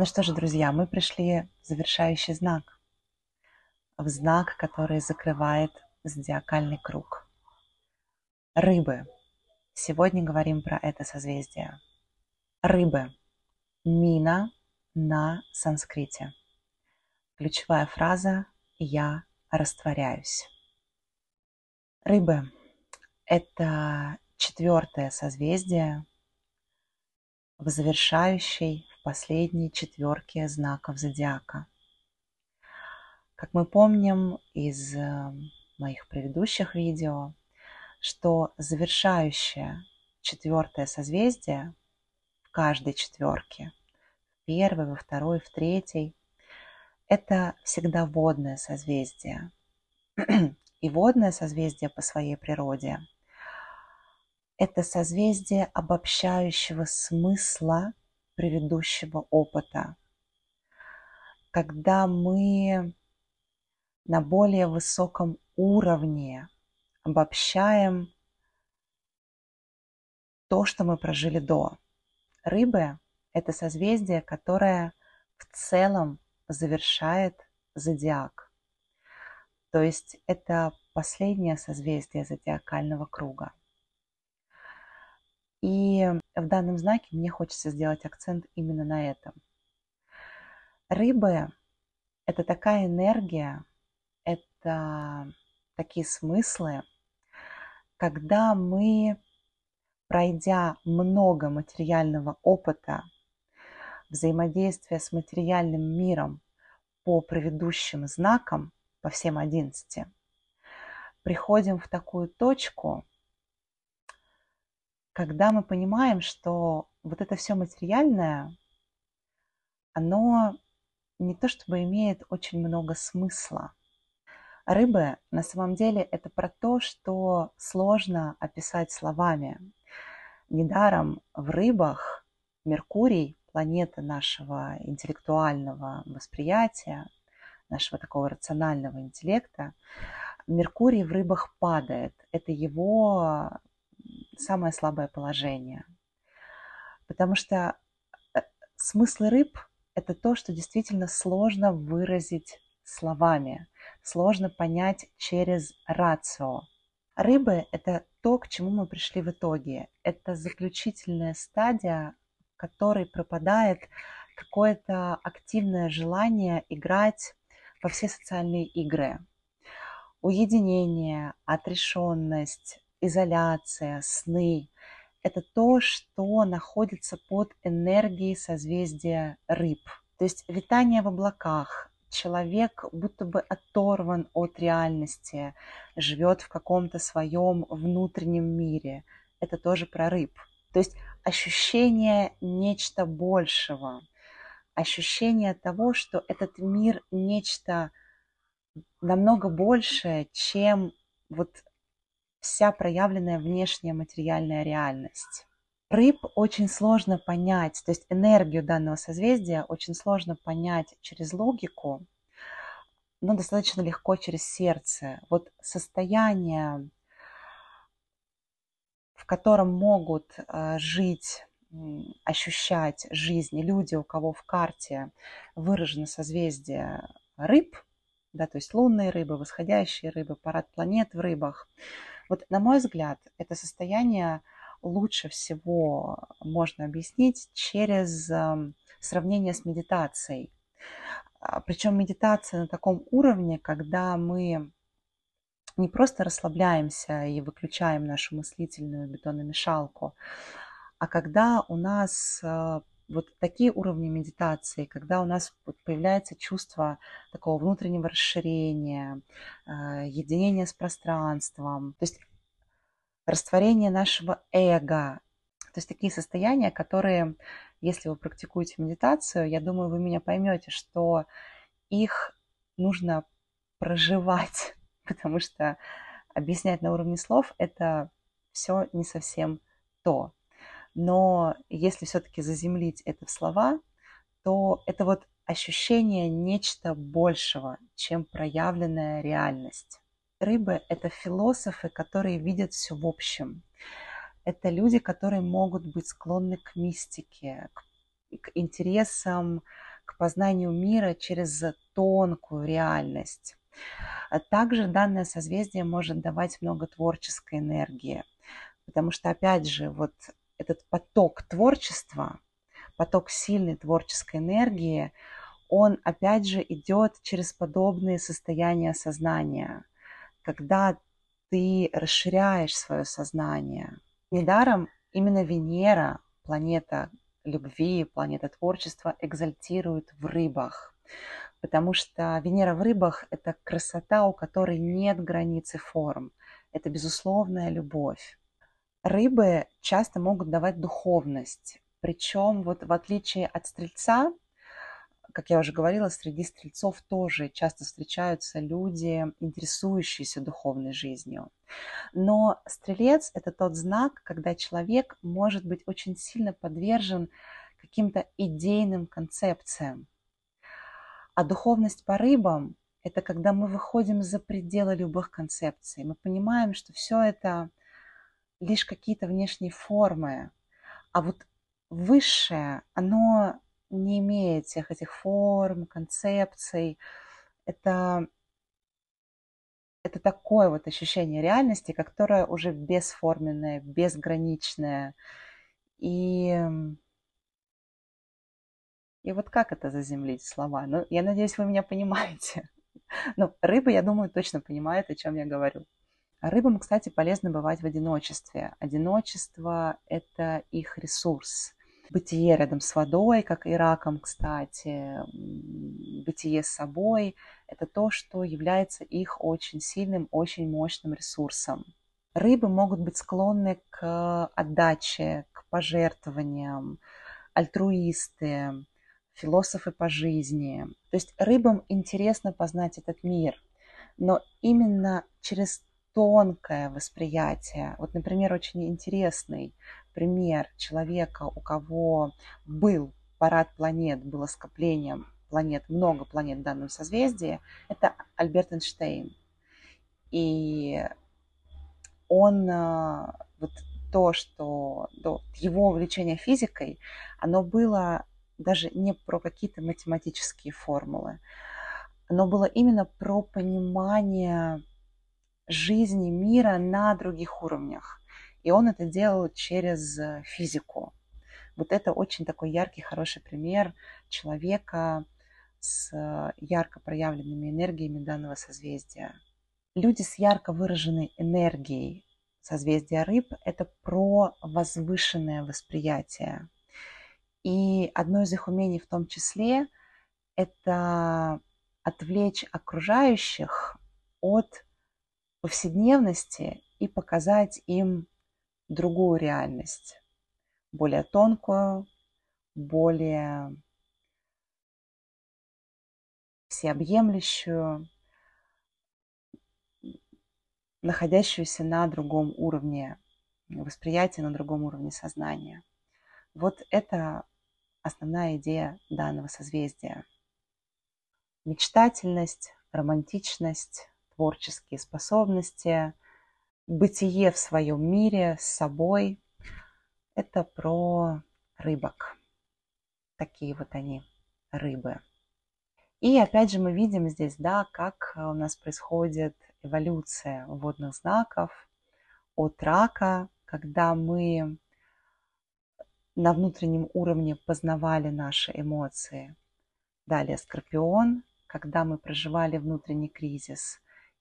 Ну что же, друзья, мы пришли в завершающий знак, в знак, который закрывает зодиакальный круг. Рыбы. Сегодня говорим про это созвездие. Рыбы. Мина на санскрите. Ключевая фраза «Я растворяюсь». Рыбы – это четвертое созвездие в завершающей последней четверке знаков зодиака. Как мы помним из э, моих предыдущих видео, что завершающее четвертое созвездие в каждой четверке, в первой, во второй, в третьей, это всегда водное созвездие. И водное созвездие по своей природе – это созвездие обобщающего смысла предыдущего опыта. Когда мы на более высоком уровне обобщаем то, что мы прожили до. Рыбы – это созвездие, которое в целом завершает зодиак. То есть это последнее созвездие зодиакального круга. И в данном знаке мне хочется сделать акцент именно на этом. Рыбы – это такая энергия, это такие смыслы, когда мы, пройдя много материального опыта, взаимодействия с материальным миром по предыдущим знакам, по всем одиннадцати, приходим в такую точку, когда мы понимаем, что вот это все материальное, оно не то чтобы имеет очень много смысла – Рыбы на самом деле это про то, что сложно описать словами. Недаром в рыбах Меркурий, планета нашего интеллектуального восприятия, нашего такого рационального интеллекта, Меркурий в рыбах падает. Это его самое слабое положение. Потому что э, смыслы рыб – это то, что действительно сложно выразить словами сложно понять через рацио. Рыбы – это то, к чему мы пришли в итоге. Это заключительная стадия, в которой пропадает какое-то активное желание играть во все социальные игры. Уединение, отрешенность, изоляция, сны – это то, что находится под энергией созвездия рыб. То есть витание в облаках, человек будто бы оторван от реальности, живет в каком-то своем внутреннем мире. Это тоже про рыб. То есть ощущение нечто большего, ощущение того, что этот мир нечто намного большее, чем вот вся проявленная внешняя материальная реальность. Рыб очень сложно понять, то есть энергию данного созвездия очень сложно понять через логику, но достаточно легко через сердце. Вот состояние, в котором могут э, жить, ощущать жизнь люди, у кого в карте выражено созвездие рыб, да, то есть лунные рыбы, восходящие рыбы, парад планет в рыбах. Вот, на мой взгляд, это состояние лучше всего можно объяснить через эм, сравнение с медитацией. А, Причем медитация на таком уровне, когда мы не просто расслабляемся и выключаем нашу мыслительную бетономешалку, а когда у нас э, вот такие уровни медитации, когда у нас появляется чувство такого внутреннего расширения, э, единения с пространством. То есть растворение нашего эго. То есть такие состояния, которые, если вы практикуете медитацию, я думаю, вы меня поймете, что их нужно проживать, потому что объяснять на уровне слов это все не совсем то. Но если все-таки заземлить это в слова, то это вот ощущение нечто большего, чем проявленная реальность. Рыбы – это философы, которые видят все в общем. Это люди, которые могут быть склонны к мистике, к, к интересам, к познанию мира через тонкую реальность. А также данное созвездие может давать много творческой энергии, потому что, опять же, вот этот поток творчества, поток сильной творческой энергии, он, опять же, идет через подобные состояния сознания, когда ты расширяешь свое сознание. Недаром именно Венера, планета любви, планета творчества, экзальтирует в рыбах. Потому что Венера в рыбах – это красота, у которой нет границы форм. Это безусловная любовь. Рыбы часто могут давать духовность. Причем вот в отличие от стрельца, как я уже говорила, среди стрельцов тоже часто встречаются люди, интересующиеся духовной жизнью. Но стрелец – это тот знак, когда человек может быть очень сильно подвержен каким-то идейным концепциям. А духовность по рыбам – это когда мы выходим за пределы любых концепций. Мы понимаем, что все это лишь какие-то внешние формы. А вот высшее, оно не имеет всех этих форм, концепций. Это, это такое вот ощущение реальности, которое уже бесформенное, безграничное. И, и вот как это заземлить слова? Ну, я надеюсь, вы меня понимаете. Ну, рыбы, я думаю, точно понимают, о чем я говорю. Рыбам, кстати, полезно бывать в одиночестве. Одиночество – это их ресурс бытие рядом с водой, как и раком, кстати, бытие с собой, это то, что является их очень сильным, очень мощным ресурсом. Рыбы могут быть склонны к отдаче, к пожертвованиям, альтруисты, философы по жизни. То есть рыбам интересно познать этот мир, но именно через тонкое восприятие. Вот, например, очень интересный пример человека, у кого был парад планет, было скоплением планет, много планет в данном созвездии, это Альберт Эйнштейн. И он, э, вот то, что то, его увлечение физикой, оно было даже не про какие-то математические формулы, оно было именно про понимание жизни мира на других уровнях. И он это делал через э, физику. Вот это очень такой яркий, хороший пример человека с э, ярко проявленными энергиями данного созвездия. Люди с ярко выраженной энергией созвездия рыб – это про возвышенное восприятие. И одно из их умений в том числе – это отвлечь окружающих от повседневности и показать им другую реальность, более тонкую, более всеобъемлющую, находящуюся на другом уровне восприятия, на другом уровне сознания. Вот это основная идея данного созвездия. Мечтательность, романтичность, творческие способности, бытие в своем мире с собой. Это про рыбок. Такие вот они, рыбы. И опять же мы видим здесь, да, как у нас происходит эволюция водных знаков от рака, когда мы на внутреннем уровне познавали наши эмоции. Далее скорпион, когда мы проживали внутренний кризис.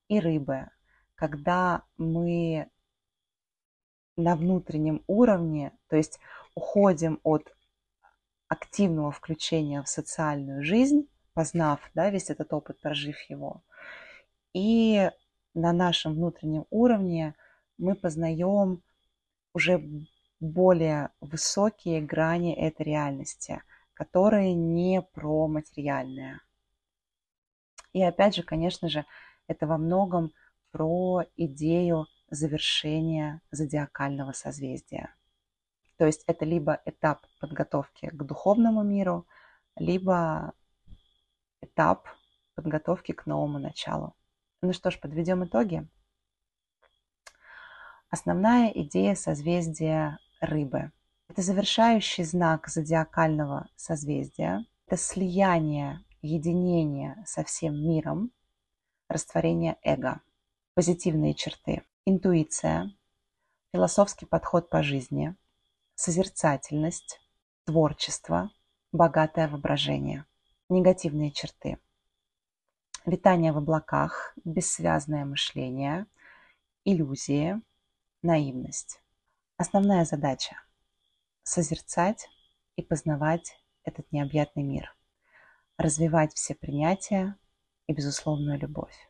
И рыбы, когда мы на внутреннем уровне, то есть уходим от активного включения в социальную жизнь, познав да, весь этот опыт, прожив его, и на нашем внутреннем уровне мы познаем уже более высокие грани этой реальности, которые не про материальное. И опять же, конечно же, это во многом про идею завершения зодиакального созвездия. То есть это либо этап подготовки к духовному миру, либо этап подготовки к новому началу. Ну что ж, подведем итоги. Основная идея созвездия рыбы. Это завершающий знак зодиакального созвездия. Это слияние, единение со всем миром, растворение эго. Позитивные черты. Интуиция, философский подход по жизни, созерцательность, творчество, богатое воображение. Негативные черты. Витание в облаках, бессвязное мышление, иллюзии, наивность. Основная задача – созерцать и познавать этот необъятный мир, развивать все принятия и безусловную любовь.